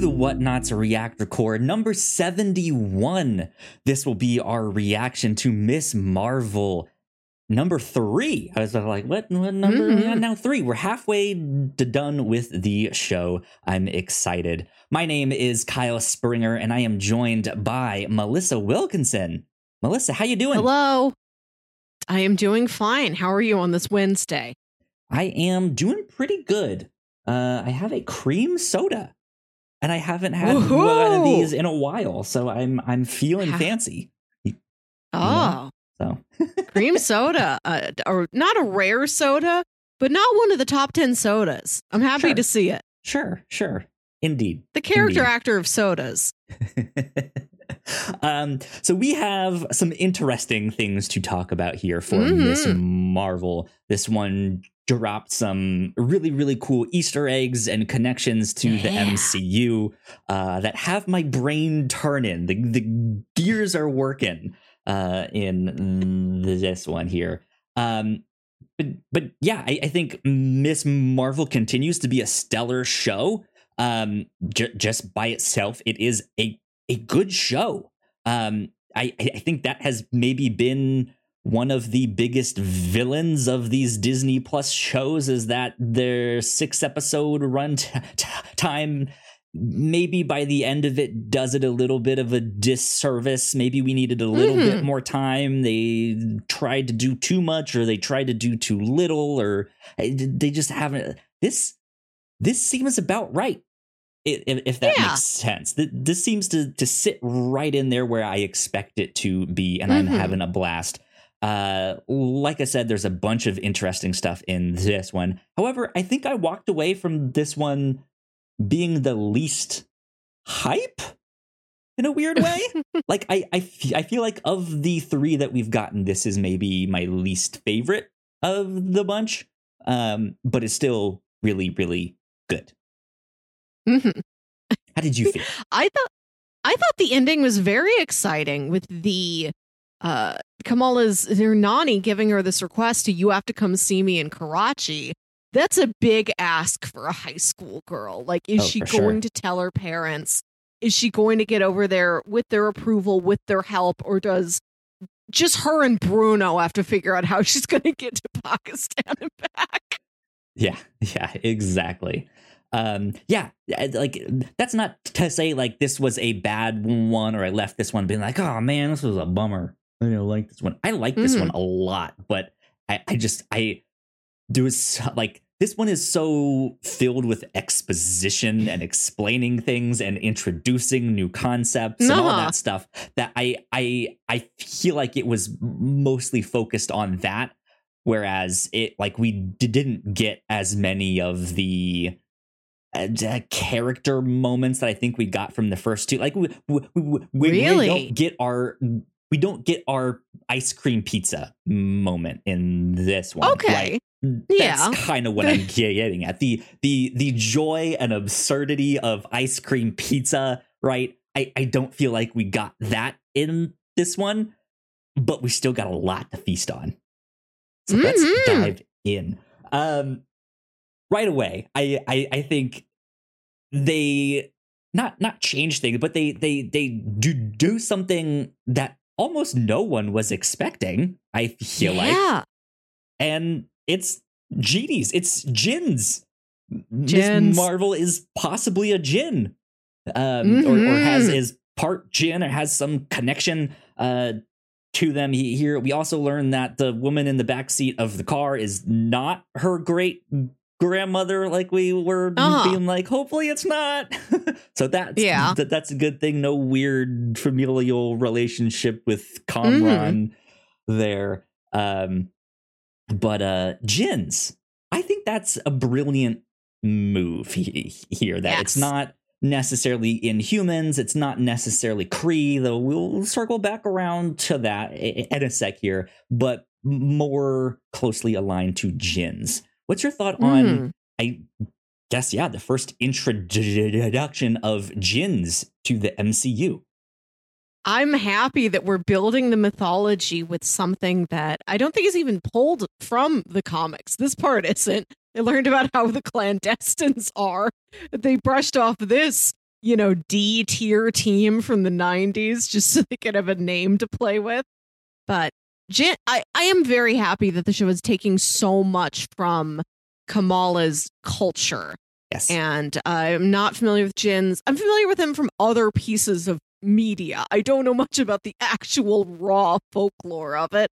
the Whatnauts Reactor Corps number 71. This will be our reaction to Miss Marvel number three. I was like, what, what number? Mhm. Yeah, now three. We're halfway d- done with the show. I'm excited. My name is Kyle Springer, and I am joined by Melissa Wilkinson. Melissa, how you doing? Hello. I am doing fine. How are you on this Wednesday? I am doing pretty good. Uh, I have a cream soda, and I haven't had one of these in a while, so I'm I'm feeling fancy. Oh, So cream soda, uh, or not a rare soda, but not one of the top 10 sodas. I'm happy Sure. to see it. sure, sure, indeed. The character Indeed. actor of sodas. um, so we have some interesting things to talk about here for Miss Mhm. Marvel. This one dropped some really, really cool Easter eggs and connections to the MCU uh, that have my brain turning. The the gears are working uh, in this one here. Um, but but yeah, I, I think Miss Marvel continues to be a stellar show. Um, j- just by itself, it is a a good show. Um, I I think that has maybe been one of the biggest villains of these Disney Plus shows is that their six episode run t- t- time. Maybe by the end of it, does it a little bit of a disservice. Maybe we needed a little Mhm. bit more time. They tried to do too much, or they tried to do too little, or eh, they just haven't. This this seems about right if, if that Yeah. makes sense. This seems to to sit right in there where I expect it to be, and I'm Mhm. having a blast. Uh, like I said, there's a bunch of interesting stuff in this one. However, I think I walked away from this one being the least hype in a weird way. like I, I, I feel like of the three that we've gotten, this is maybe my least favorite of the bunch. Um, but it's still really, really good. Mhm. How did you feel? I thought I thought the ending was very exciting with the uh Kamala's their Nani giving her this request to you have to come see me in Karachi. That's a big ask for a high school girl. Like is Oh, she for sure. going to tell her parents? Is she going to get over there with their approval, with their help, or does just her and Bruno have to figure out how she's going to get to Pakistan and back? Yeah, yeah, exactly. Um, yeah, like that's not to say like this was a bad one or I left this one being like, oh man, this was a bummer. I don't like this one. I like this Mhm. one a lot, but I, I just I there was like this one is so filled with exposition and explaining things and introducing new concepts and all Uh-huh. that stuff that I I I feel like it was mostly focused on that whereas it like we d- didn't get as many of the uh, d- character moments that I think we got from the first two. Like we we, we, we, we Really? don't get our we don't get our ice cream pizza moment in this one. Okay. Like, Yeah. kind of what I'm getting at. The the the joy and absurdity of ice cream pizza, right? I, I don't feel like we got that in this one, but we still got a lot to feast on. So let's Mhm. dive in. Um right away, I, I I think they not not change things, but they they they do do something that almost no one was expecting. I feel like and it's genies. It's jinns. Miss Djinns. Marvel is possibly a jinn, um, or, or has Mhm. is part jinn or has some connection uh, to them. He, here, we also learn that the woman in the back seat of the car is not her great grandmother, like we were Uh-huh. being like. Hopefully, it's not. so that's Yeah. that, that's a good thing. No weird familial relationship with Mm-hmm. There. Um, but uh jinns i think that's a brilliant move he- here that it's not necessarily inhumans it's not necessarily cree though we'll circle back around to that in a sec here but more closely aligned to jinns what's your thought on Mhm. i guess yeah the first introduction of jinns to the mcu I'm happy that we're building the mythology with something that I don't think is even pulled from the comics. This part isn't. They learned about how the clandestines are. They brushed off this you know, D tier team from the 90s just so they could have a name to play with. But Jinn, I, I am very happy that the show is taking so much from Kamala's culture. Yes. And I'm not familiar with Jinn's. I'm familiar with him from other pieces of media. I don't know much about the actual raw folklore of it.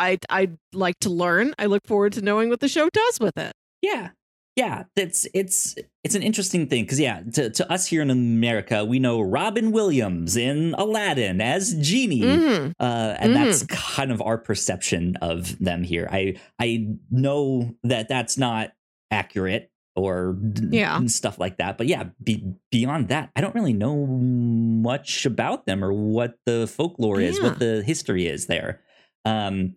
I I'd like to learn. I look forward to knowing what the show does with it. Yeah. Yeah, it's it's it's an interesting thing because yeah, to, to us here in America, we know Robin Williams in Aladdin as Genie, Mhm. uh, and that's kind of our perception of them here. I I know that that's not accurate or Yeah. stuff like that, but yeah, be, beyond that, I don't really know much about them or what the folklore is, Yeah. what the history is there. Um,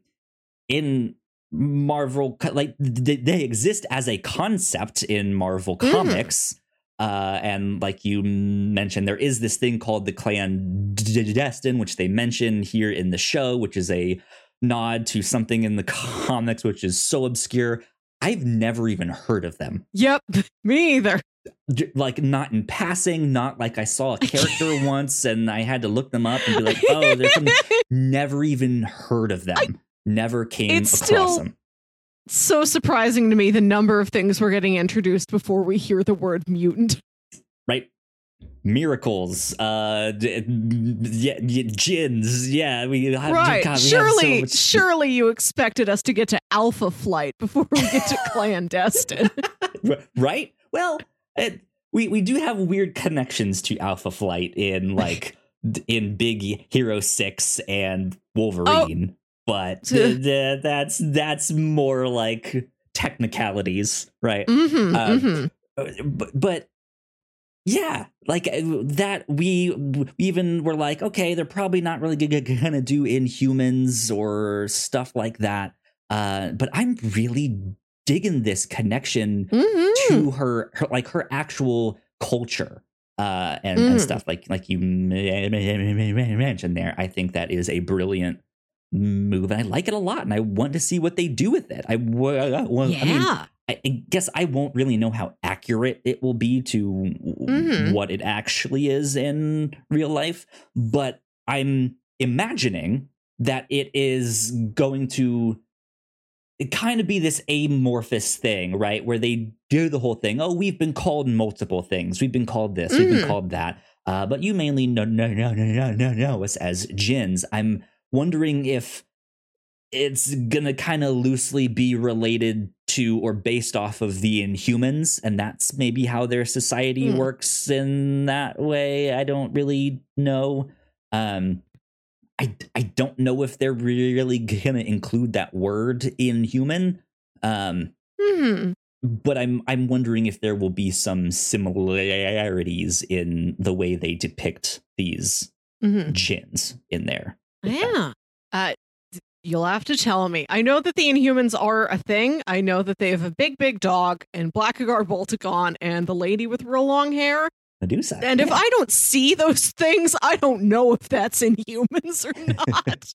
in Marvel, like they, they exist as a concept in Marvel Mhm. comics. Uh, and like you mentioned, there is this thing called the Clandestine, which they mention here in the show, which is a nod to something in the comics, which is so obscure. I've never even heard of them. Yep, me either. Like, not in passing, not like I saw a character once and I had to look them up and be like, oh, they're from. Never even heard of them. Never came It's across still- them. so surprising to me the number of things we're getting introduced before we hear the word mutant. right? Miracles, uh, yeah, yeah, jinns, yeah. We right. God, we have so surely, much- surely you expected us to get to Alpha Flight before we get to Clandestine. Right? Well, it, we we do have weird connections to Alpha Flight in like in Big Hero Six and Wolverine, but th- th- that's that's more like technicalities, right? hmm Um, hmm Uh, but, but yeah like uh, that we even were like okay they're probably not really gonna do inhumans or stuff like that uh but i'm really digging this connection hmm to her, her like her actual culture uh and, and Mm. stuff like like you mentioned there i think that is a brilliant move and i like it a lot and i want to see what they do with it i, well, Yeah. I mean I I guess I won't really know how accurate it will be to Mhm. what it actually is in real life, but I'm imagining that it is going to kind of be this amorphous thing, right? Where they do the whole thing. Oh, we've been called multiple things. We've been called this. We've been Mhm. called that. Uh, but you mainly know, no, no, no, no, no, no, us as jinns. I'm wondering if it's gonna kind of loosely be related to or based off of the Inhumans, and that's maybe how their society Hmm. works in that way. I don't really know. Um, I I don't know if they're really gonna include that word inhuman. Um, hmm but I'm I'm wondering if there will be some similarities in the way they depict these hmm jinns in there. Yeah. Uh, you'll have to tell me. I know that the Inhumans are a thing. I know that they have a big, big dog and Blackguard Bolticon and the lady with real long hair. Medusa. And if. I don't see those things, I don't know if that's Inhumans or not.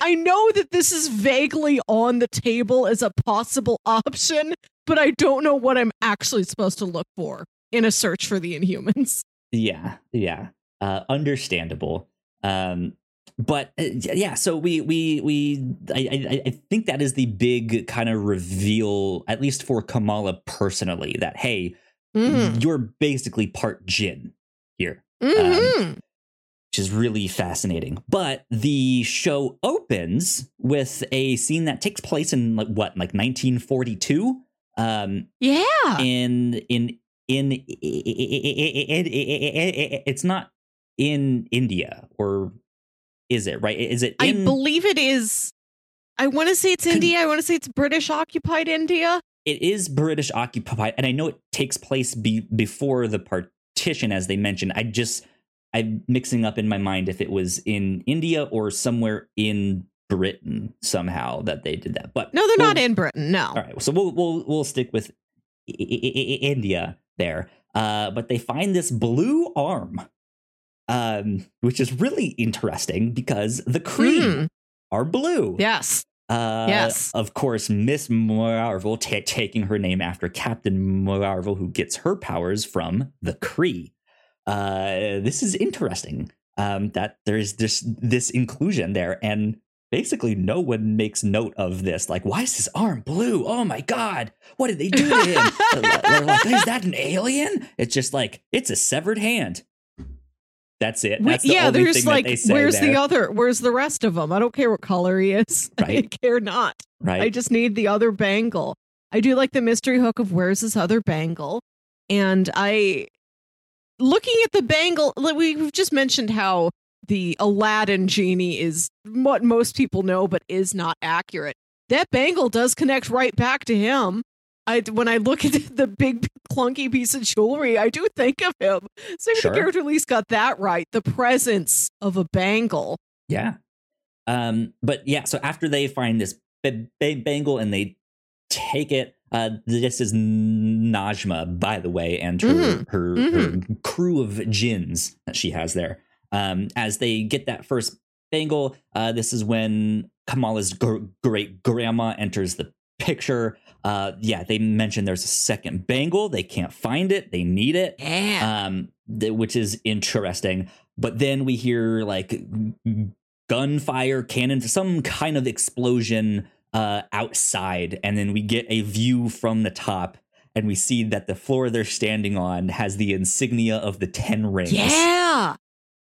I know that this is vaguely on the table as a possible option, but I don't know what I'm actually supposed to look for in a search for the Inhumans. Yeah, yeah. Uh, understandable. Um, but uh, yeah, so we we we I, I I think that is the big kind of reveal, at least for Kamala personally, that hey, Mhm. you're basically part Jinn here, Mhm. which is really fascinating. But the show opens with a scene that takes place in like what, like 1942. Um, yeah. in in in it's not in India or is it right? Is it I believe it is. I want to say it's India. I want to say it's British occupied India. it is British occupied, and I know it takes place be, before the partition, as they mentioned. I just I'm mixing up in my mind if it was in India or somewhere in Britain somehow that they did that. But No, they're we'll- not in Britain. No. All right, so we'll we'll we'll stick with I- I- I- India there. Uh, but they find this blue arm, um, which is really interesting because the Kree Mm. are blue. Yes. Uh, Yes. Of course, Miss Marvel ta- taking her name after Captain Marvel, who gets her powers from the Kree. uh, this is interesting. Um, that there's this this inclusion there, and basically no one makes note of this. Like, why is his arm blue? Oh my god, what did they do to him? They're like, is that an alien? It's just like it's a severed hand. That's it. That's the yeah, only there's thing like, that they say where's the other? Where's the rest of them? I don't care what color he is. I care not. right? I just need the other bangle. I do like the mystery hook of where's this other bangle, and I looking at the bangle. We've just mentioned how the Aladdin genie is what most people know, but is not accurate. That bangle does connect right back to him. I when I look at the big clunky piece of jewelry, I do think of him. So Sure. the character at least got that right. The presence of a bangle. Yeah. Um, but yeah, so after they find this ba- ba- bangle and they take it, uh, this is Najma, by the way, and her Mhm. her, her crew of jinns that she has there. Um, as they get that first bangle, uh, this is when Kamala's gr- great grandma enters the picture. Uh, yeah, they mentioned there's a second bangle. They can't find it. They need it Yeah. um, th- which is interesting. But then we hear like gunfire, cannon, some kind of explosion uh, outside, and then we get a view from the top, and we see that the floor they're standing on has the insignia of the Ten Rings. Yeah.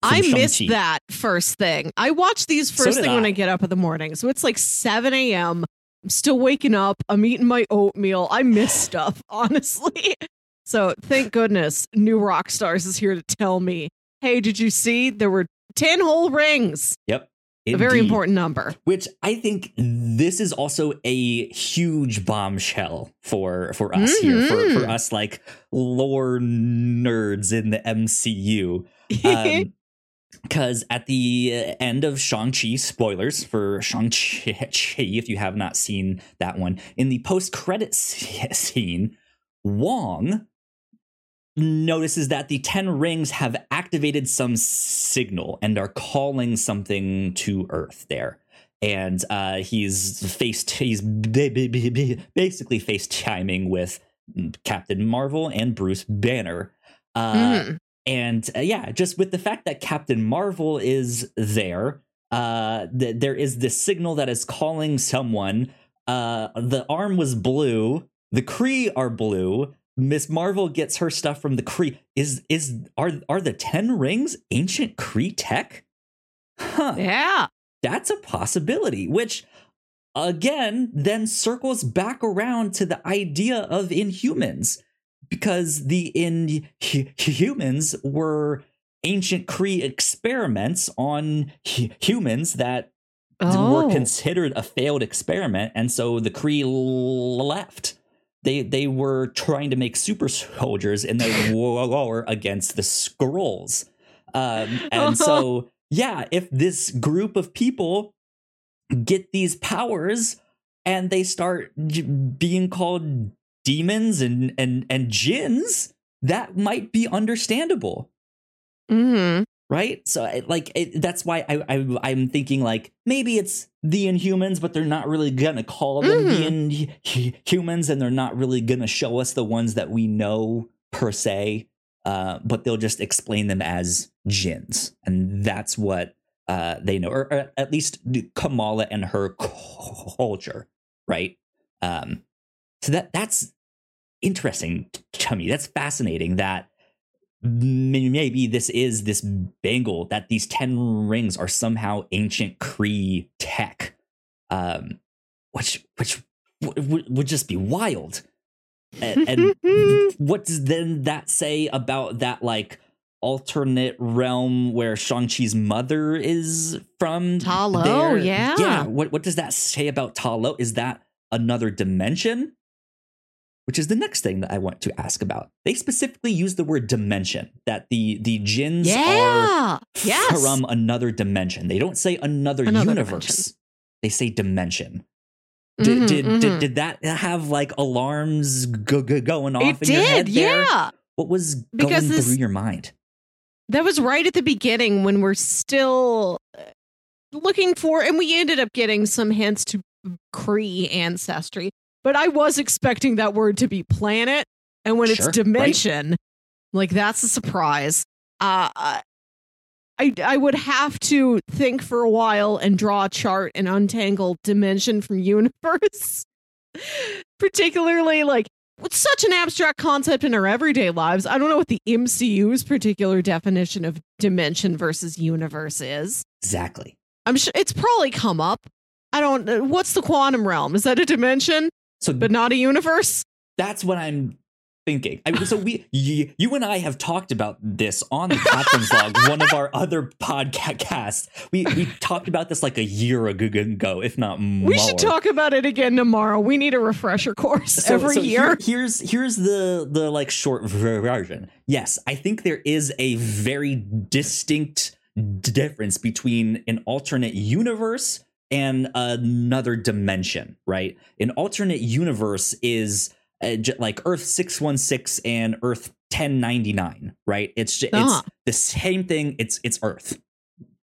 I missed Shang-Chi. that first thing. I watch these first did thing when I. I get up in the morning. So it's like 7 a.m. I'm still waking up. I'm eating my oatmeal. I miss stuff, honestly. So thank goodness New Rockstars is here to tell me, hey, did you see there were 10 whole rings? Yep. A very important number. Which I think this is also a huge bombshell for for us here, for, for Mhm. us like lore nerds in the MCU. um, because at the end of Shang-Chi, spoilers for Shang-Chi, if you have not seen that one, in the post-credit scene, Wong notices that the Ten Rings have activated some signal and are calling something to Earth there. And uh, he's faced, he's basically face FaceTiming with Captain Marvel and Bruce Banner. Uh, Mhm. And uh, yeah, just with the fact that Captain Marvel is there, uh, th- there is this signal that is calling someone. Uh, the arm was blue. The Kree are blue. Miss Marvel gets her stuff from the Kree. Is is are are the Ten Rings ancient Kree tech? Huh Yeah. that's a possibility, which again then circles back around to the idea of inhumans because the inhumans were ancient Kree experiments on humans that Oh. were considered a failed experiment and so the Kree left they they were trying to make super soldiers in their war against the Skrulls um, and so yeah if this group of people get these powers and they start j- being called demons and and and jinns that might be understandable. Mhm. right? So I, like it, that's why I, I i'm thinking like maybe it's the inhumans but they're not really gonna call them the inhumans and they're not really gonna show us the ones that we know per se uh, but they'll just explain them as jinns and that's what uh, they know or, or at least kamala and her culture right? Um, so that that's interesting to me that's fascinating that maybe this is this bangle that these 10 rings are somehow ancient Kree tech um which which w- would just be wild and, and what does then that say about that like alternate realm where shang-chi's mother is from Ta Lo, there? yeah. yeah what, what does that say about Ta Lo? is that another dimension which is the next thing that I want to ask about. They specifically use the word dimension, that the the jinns are Yeah. Yes. from another dimension. They don't say another, Another universe. dimension. They say dimension. Did, Mhm, did, mhm. did did that have like alarms go, go, going off it in your head did, there? yeah. What was Because going this- through your mind? That was right at the beginning when we're still uh, looking for, and we ended up getting some hints to Kree ancestry. But I was expecting that word to be planet, and when Sure, it's right. dimension, like that's a surprise. uh, I I would have to think for a while and draw a chart and untangle dimension from universe. Particularly, like it's such an abstract concept in our everyday lives. I don't know what the MCU's particular definition of dimension versus universe is. Exactly. I'm sure it's probably come up. I don't. uh, What's the quantum realm? Is that a dimension, So but not a universe? that's what I'm thinking. I, so we, you, you and I have talked about this on the Captain's Log, one of our other podcasts. We we talked about this like a year ago, if not more. We should talk about it again tomorrow. We need a refresher course So- every so year. here- here's here's the the like short version. Yes, I think there is a very distinct difference between an alternate universe and another dimension, right? An alternate universe is uh, like Earth 616 and Earth 1099, right? It's ju- Ah. it's the same thing, it's it's Earth.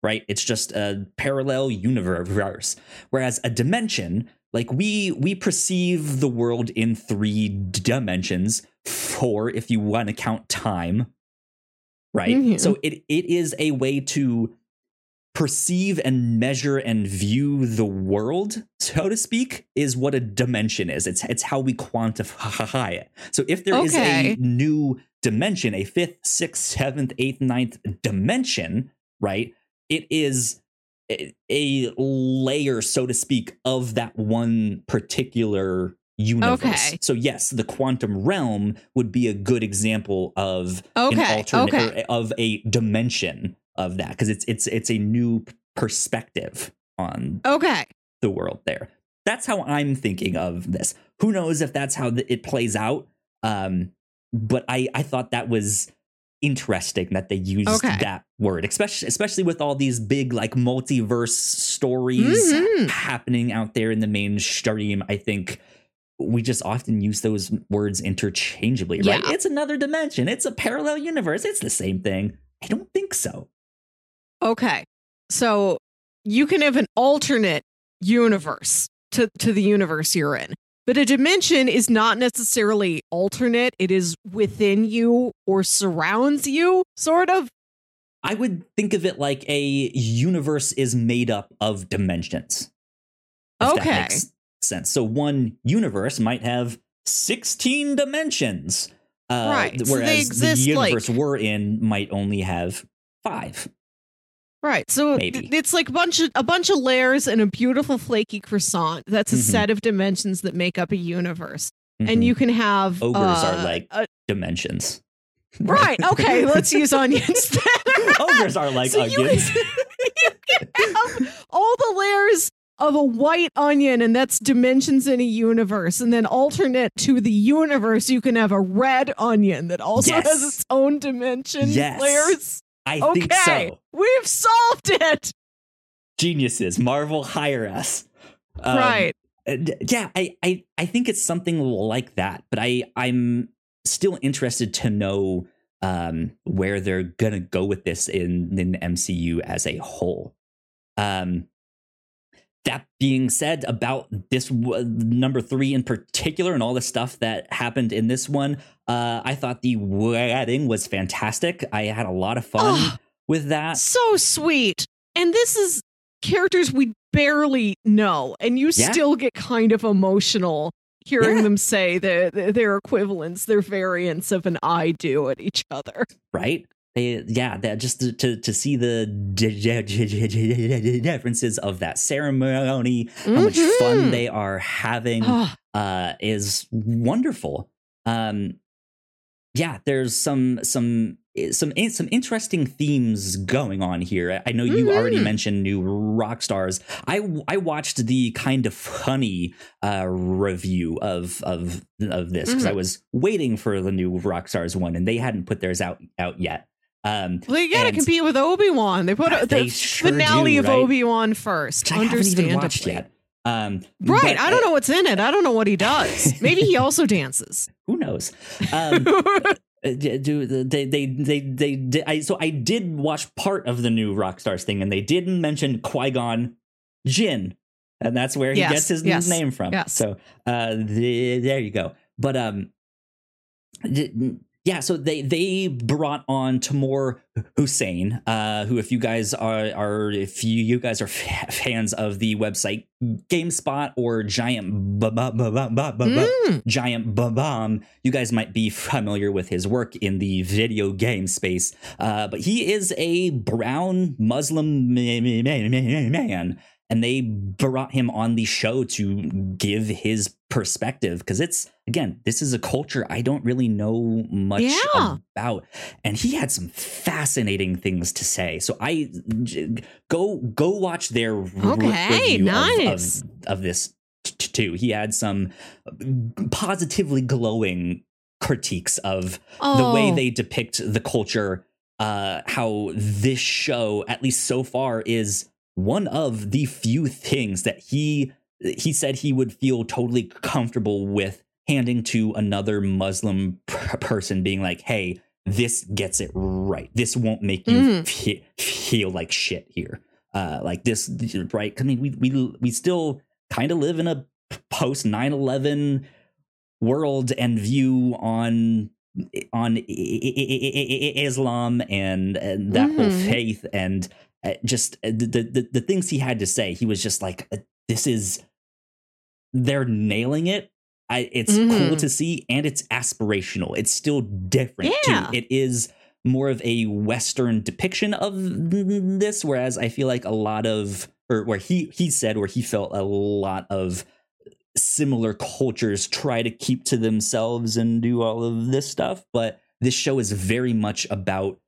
Right? It's just a parallel universe. Whereas a dimension like we we perceive the world in three dimensions four if you want to count time right Mhm. so it it is a way to perceive and measure and view the world so to speak is what a dimension is it's it's how we quantify it so if there is Okay. a new dimension a fifth sixth seventh eighth ninth dimension right it is a- a layer, so to speak, of that one particular universe. Okay. So yes, the quantum realm would be a good example of an alternate okay. of a dimension of that because it's it's it's a new perspective on Okay. the world there. That's how I'm thinking of this. Who knows if that's how the, it plays out? Um, but I I thought that was interesting that they used Okay. that word, especially especially with all these big like multiverse stories Mhm. happening out there in the mainstream. I think we just often use those words interchangeably, right? Yeah. It's another dimension. It's a parallel universe. It's the same thing. I don't think so. Okay. So you can have an alternate universe to, to the universe you're in. But a dimension is not necessarily alternate. It is within you or surrounds you, sort of. I would think of it like a universe is made up of dimensions. Okay. makes sense. So one universe might have 16 dimensions. Uh, Right. So Whereas exist, the like- universe we're in might only have five. Right. So Maybe. it's like a bunch of a bunch of layers and a beautiful flaky croissant. That's a Mhm. set of dimensions that make up a universe. Mhm. And you can have Ogres are uh, like- a- dimensions. right. Okay, let's use onions then. Ogres are like So you onions. can- you can have all the layers of a white onion, and that's dimensions in a universe. And then alternate to the universe, you can have a red onion that also Yes. has its own dimension Yes. layers. I Okay, think so. we've solved it. Geniuses. Marvel, hire us. Um, right. uh, yeah I, I i think it's something like that but i i'm still interested to know um where they're gonna go with this in in the mcu as a whole um that being said about this w- number three in particular and all the stuff that happened in this one uh i thought the wedding was fantastic i had a lot of fun Oh. with that so sweet. And this is characters we barely know, and you Yeah. still get kind of emotional hearing Yeah. them say the, the, their equivalents, their variants of an I do at each other. right? They, yeah, that just to, to to see the di- di- di- di- differences of that ceremony, how much fun Mhm. they are having, Ah, uh, is wonderful. Um, yeah, there's some some some some interesting themes going on here. I know you already Mhm. mentioned New Rockstars. I I watched the Kinda Funny uh, review of of of this because I Mhm. was waiting for the New Rockstars one, and they hadn't put theirs out out yet. Um, well, you gotta compete with Obi Wan. They put Uh, they the sure finale do, of right? Obi Wan first. which I haven't even watched yet. Um, Right. but, I don't know what's in it. I don't know what he does. Maybe he also dances. Who knows? Um, Uh, do they they they they did I so I did watch part of the new Rockstars thing and they didn't mention Qui Gon Jinn, and that's where he Yes, gets his yes, name from. yes. So uh, the, there you go. But um, yeah, so they they brought on Tamoor Hussain, uh, who, if you guys are are if you, you guys are f- fans of the website GameSpot or Giant B- B- B- B- B- B- Mm. Giant Bomb, you guys might be familiar with his work in the video game space. Uh, but he is a brown Muslim ma- ma- ma- ma- man, and they brought him on the show to give his perspective because it's again this is a culture i don't really know much Yeah. about and he had some fascinating things to say so i go go watch their re- Okay, review of- nice. of, of this t- too he had some positively glowing critiques of the way Oh. they depict the culture uh how this show at least so far is one of the few things that he he said he would feel totally comfortable with handing to another muslim p- person being like hey this gets it right this won't make you Mhm. fe- feel like shit here uh like this right i mean we we we still kind of live in a post 9-11 world and view on on I- I- I- Islam and, and that whole Mhm. faith and just uh, the, the the things he had to say he was just like uh, this is they're nailing it I, it's cool Mhm. to see and it's aspirational it's still different Yeah. too it is more of a western depiction of this whereas i feel like a lot of or where he he said where he felt a lot of similar cultures try to keep to themselves and do all of this stuff but this show is very much about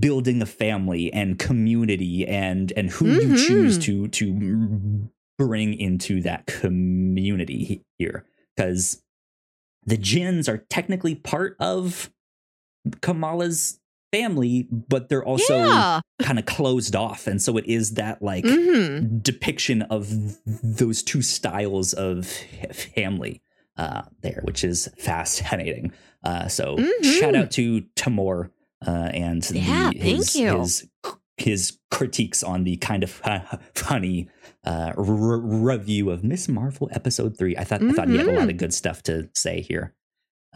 building a family and community and and who you Mhm. choose to to bring into that community here because the Jinns are technically part of Kamala's family but they're also yeah. kind of closed off and so it is that like hmm depiction of those two styles of family uh, there, which is fascinating. Uh, so Mhm. shout out to Tamoor uh, and the- Yeah, thank his, you. his his critiques on the kind of funny uh, r- review of Miss Marvel episode three. I thought I thought he had a lot of good stuff to say here.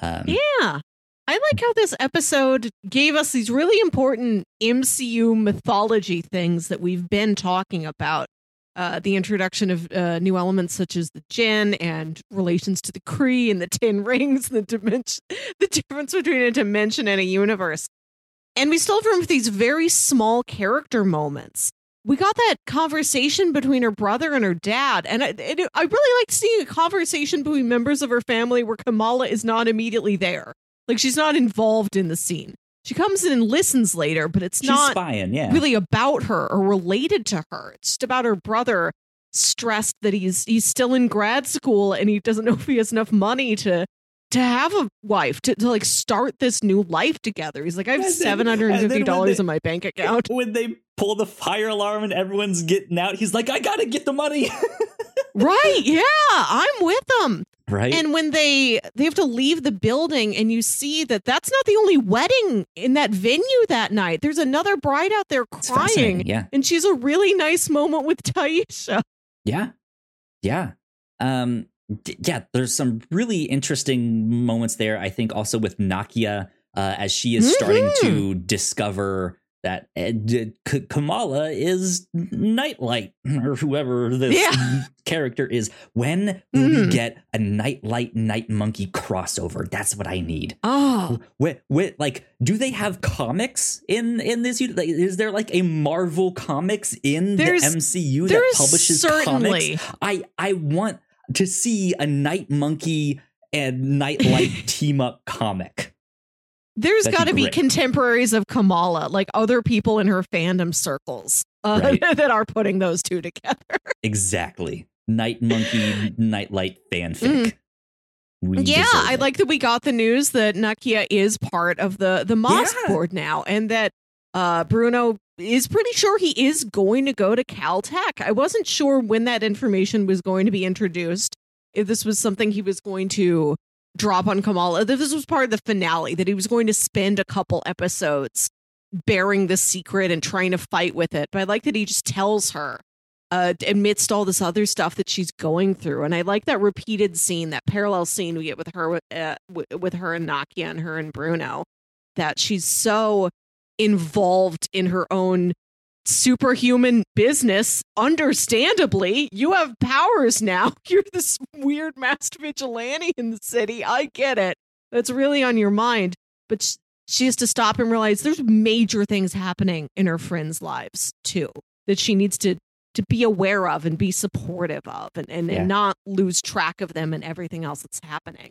Um, Yeah. I like how this episode gave us these really important MCU mythology things that we've been talking about. Uh, the introduction of uh, new elements such as the Jinn and relations to the Kree and the Ten Rings, the dimension, the difference between a dimension and a universe. And we still have room for these very small character moments. We got that conversation between her brother and her dad, and I, and I really like seeing a conversation between members of her family where Kamala is not immediately there. Like she's not involved in the scene. She comes in and listens later, but it's she's not spying, yeah. really about her or related to her. It's just about her brother stressed that he's he's still in grad school and he doesn't know if he has enough money to to have a wife to, to like start this new life together. He's like, I have seven hundred and fifty dollars in my bank account. when they pull the fire alarm and everyone's getting out, he's like, "I gotta get the money." right? Yeah, I'm with them. right? And when they they have to leave the building, and you see that that's not the only wedding in that venue that night. There's another bride out there crying, Yeah. and she's a really nice moment with Tyesha. Yeah. Yeah. Um d- yeah, there's some really interesting moments there. I think also with Nakia uh, as she is starting Mm-hmm. to discover that uh, d- K- Kamala is Nightlight or whoever this Yeah. character is. When will we Mhm. get a Nightlight Night Monkey crossover? That's what I need. Oh, Wait, wait, like, do they have comics in in this? Like, is there like a Marvel comics in There's- the MCU that publishes certainly. comics? I I want to see a Night Monkey and Nightlight team up comic. There's got to be contemporaries of Kamala, like other people in her fandom circles uh, Right. that are putting those two together. Exactly, Night Monkey Nightlight fanfic. We Mm. yeah, I like that we got the news that Nakia is part of the the Moss Yeah. board now, and that uh, Bruno is pretty sure he is going to go to Caltech. I wasn't sure when that information was going to be introduced. If this was something he was going to drop on Kamala, that this was part of the finale, that he was going to spend a couple episodes bearing the secret and trying to fight with it. But I like that he just tells her uh, amidst all this other stuff that she's going through. And I like that repeated scene, that parallel scene we get with her uh, with her and Nakia and her and Bruno, that she's so involved in her own superhuman business. Understandably, you have powers now. You're this weird masked vigilante in the city. I get it. That's really on your mind. But she has to stop and realize there's major things happening in her friends' lives too that she needs to to be aware of and be supportive of and, and, yeah. and not lose track of them and everything else that's happening.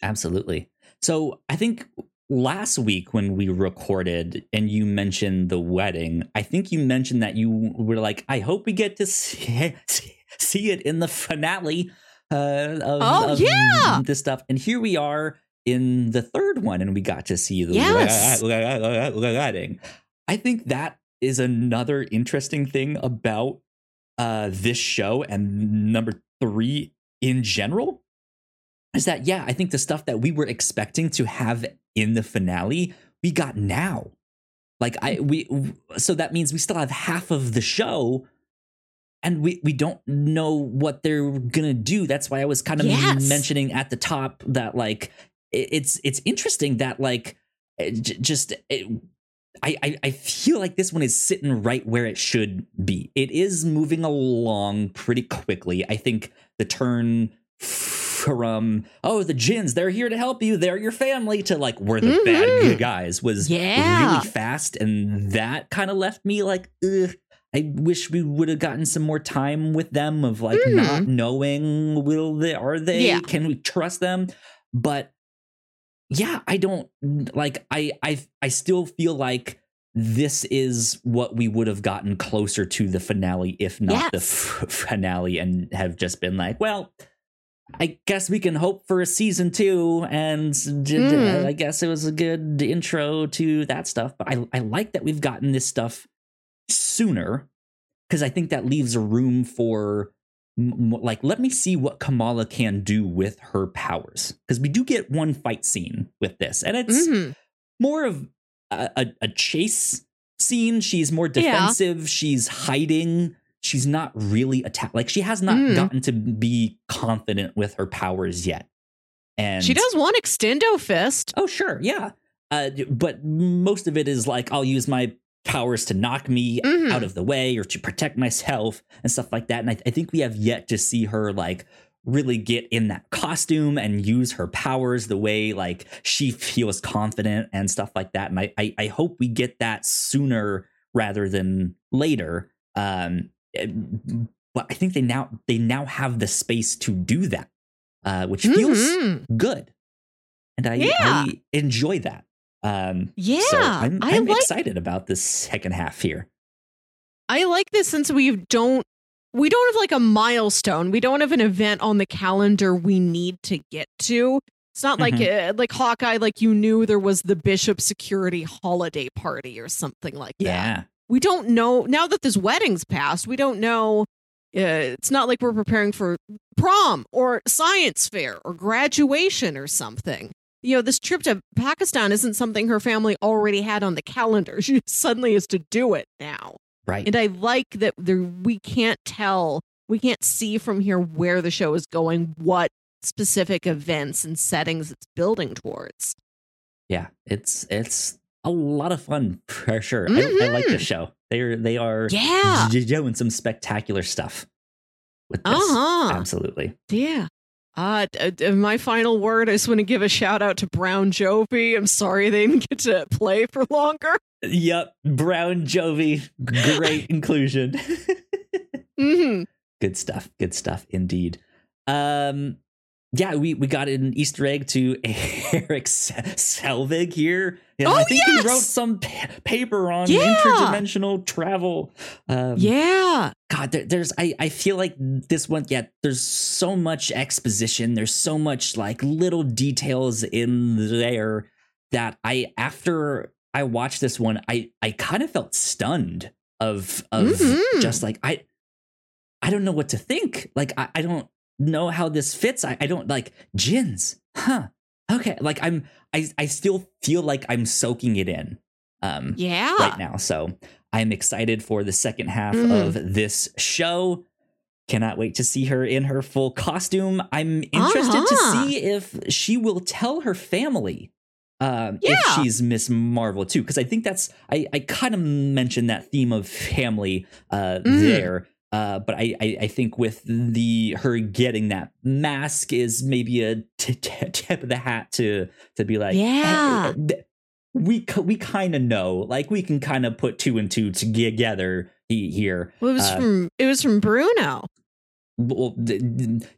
Absolutely. So I think last week when we recorded and you mentioned the wedding, I think you mentioned that you were like, I hope we get to see, see it in the finale uh, of, oh, of yeah. this stuff. And here we are in the third one and we got to see the yes. wedding. I think that is another interesting thing about uh, this show and number three in general is that yeah i think the stuff that we were expecting to have in the finale we got now like i we so that means we still have half of the show and we we don't know what they're gonna do that's why i was kind of yes. mentioning at the top that like it's it's interesting that like eh, just eh, it, I, I feel like this one is sitting right where it should be. It is moving along pretty quickly. I think the turn from oh the Jinns they're here to help you they're your family to like we're the mm-hmm. bad guys was yeah. really fast and that kind of left me like Ugh. I wish we would have gotten some more time with them of like mm. not knowing will they are they yeah. can we trust them but yeah, I don't like I I I still feel like this is what we would have gotten closer to the finale if not yes. the f- finale and have just been like, well, I guess we can hope for a season 2 and mm. I guess it was a good intro to that stuff, but I I like that we've gotten this stuff sooner because I think that leaves a room for like let me see what Kamala can do with her powers because we do get one fight scene with this and it's mm-hmm. more of a, a, a, chase scene she's more defensive yeah. she's hiding she's not really attack like she has not mm. gotten to be confident with her powers yet and she does one extendo fist oh sure yeah uh, but most of it is like I'll use my powers to knock me mm-hmm. out of the way or to protect myself and stuff like that. And I, I think we have yet to see her like really get in that costume and use her powers the way like she feels confident and stuff like that. And I, I, I hope we get that sooner rather than later. Um, but I think they now they now have the space to do that, uh, which feels mm-hmm. good, and I, yeah. I enjoy that. Um, yeah, so I'm, I'm like, excited about this second half here. I like this since we don't we don't have like a milestone. We don't have an event on the calendar we need to get to. It's not like mm-hmm. uh, like Hawkeye, like you knew there was the Bishop Security holiday party or something like that. We don't know now that this wedding's passed. We don't know. Uh, it's not like we're preparing for prom or science fair or graduation or something you know, this trip to Pakistan isn't something her family already had on the calendar. She suddenly has to do it now. Right. And I like that there we can't tell, we can't see from here where the show is going, what specific events and settings it's building towards. Yeah, it's it's a lot of fun for sure. Mm-hmm. I, I, like the mm-hmm. show. They're they are yeah doing some spectacular stuff with this. Uh-huh. Absolutely. Yeah. Uh, my final word, I just want to give a shout out to Brown Jovi. I'm sorry they didn't get to play for longer. Yep, Brown Jovi, great inclusion. mm-hmm. Good stuff. Good stuff indeed. Um, yeah, we, we got an Easter egg to Erik Selvig here. Yeah, oh, I think yes! he wrote some paper on yeah. interdimensional travel. Um, yeah. God, there, there's I, I feel like this one, yeah, there's so much exposition. There's so much like little details in there that I after I watched this one, I I kind of felt stunned of of mm-hmm. just like I I don't know what to think. Like I, I don't know how this fits. I, I don't like jinns, Huh. Okay. Like I'm I I still feel like I'm soaking it in. Um yeah. right now. So I'm excited for the second half Mhm. of this show. Cannot wait to see her in her full costume. I'm interested Uh-huh. to see if she will tell her family um, if she's Miss Marvel too, because I think that's I, I kind of mentioned that theme of family uh, Mhm. there. Uh, but I, I, I think with the her getting that mask is maybe a t- t- tip of the hat to to be like, Yeah. "Eh, th- we we kind of know, like we can kind of put two and two together here. Well, it was Uh, from it was from Bruno. Well,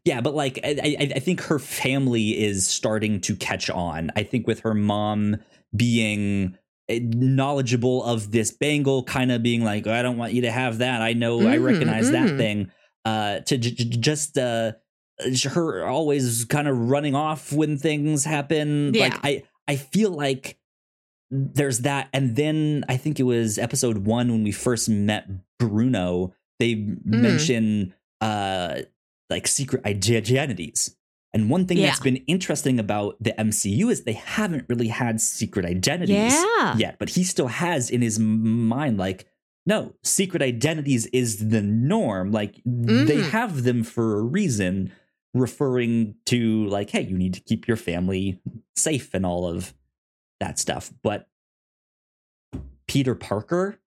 yeah, but like I, I, I think her family is starting to catch on. I think with her mom being knowledgeable of this bangle, kind of being like, I don't want you to have that. I know, I Mhm, recognize that mhm. thing. Uh, to j- j- just uh, her always kind of running off when things happen. Yeah. Like I, I feel like there's that, and then I think it was episode one when we first met Bruno. They Mm-hmm. mention uh like secret identities. And one thing that's been interesting about the MCU is they haven't really had secret identities Yeah. yet, but he still has in his mind like no, secret identities is the norm. Like they Mhm. have them for a reason, referring to like, hey, you need to keep your family safe and all of that stuff. But Peter Parker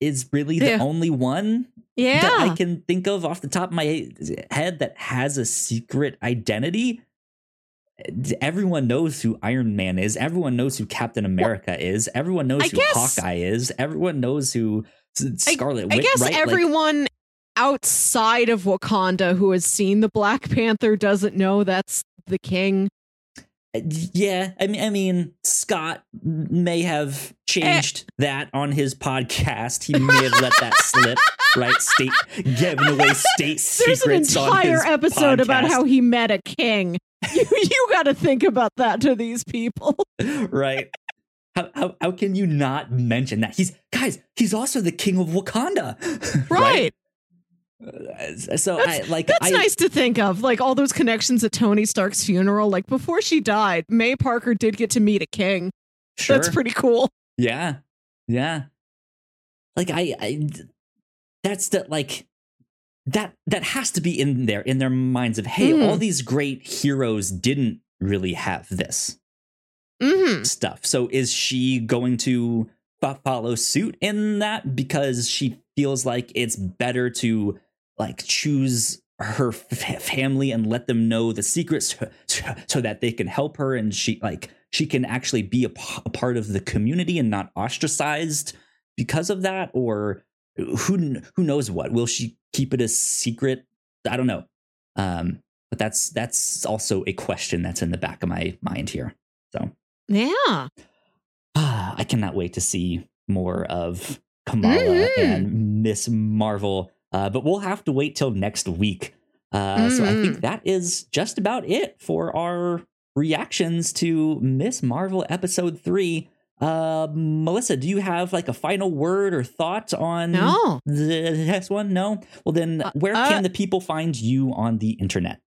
is really the Yeah. only one Yeah. that I can think of off the top of my head that has a secret identity. Everyone knows who Iron Man is. Everyone knows who Captain America is. Everyone knows I who guess- Hawkeye is. Everyone knows who Scarlet I Witch. guess right? Like, everyone outside of Wakanda who has seen the Black Panther doesn't know that's the king. Yeah, I mean, I mean, Scott may have changed Eh. that on his podcast. He may have let that slip. Right, state giving away state There's an secrets on entire his episode about how he met a king. You, you got to think about that to these people. right? How, how how can you not mention that he's guys? He's also the king of Wakanda, Right. Uh, So That's- I like That's I, nice to think of. Like all those connections at Tony Stark's funeral. Like before she died, May Parker did get to meet a king. Sure. That's pretty cool. Yeah, yeah. Like I, I, that's the like that that has to be in there in their minds of hey, Mhm. all these great heroes didn't really have this. hmm stuff. So is she going to fo- follow suit in that because she feels like it's better to like choose her f- family and let them know the secrets so, so that they can help her and she like she can actually be a, p- a part of the community and not ostracized because of that or who who knows what will she keep it a secret i don't know um but that's that's also a question that's in the back of my mind here so Yeah. Ah, I cannot wait to see more of Kamala Mhm. and Miss Marvel. Uh, but we'll have to wait till next week. Uh, So I think Mhm. that is just about it for our reactions to Miss Marvel episode three. Uh, Melissa, do you have like a final word or thought on No. the next one? No. Well, then, Uh, where uh, can the people find you on the internet?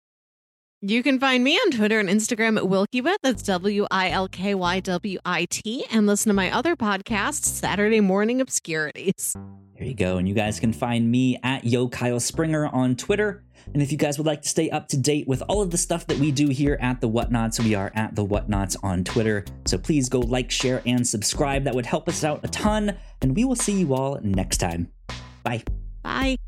You can find me on Twitter and Instagram at Wilkywit. That's W I L K Y W I T. And listen to my other podcast, Saturday Morning Obscurities. There you go. And you guys can find me at Yo Kyle Springer on Twitter. And if you guys would like to stay up to date with all of the stuff that we do here at The Whatnauts, we are at The Whatnauts on Twitter. So please go like, share, and subscribe. That would help us out a ton. And we will see you all next time. Bye. Bye.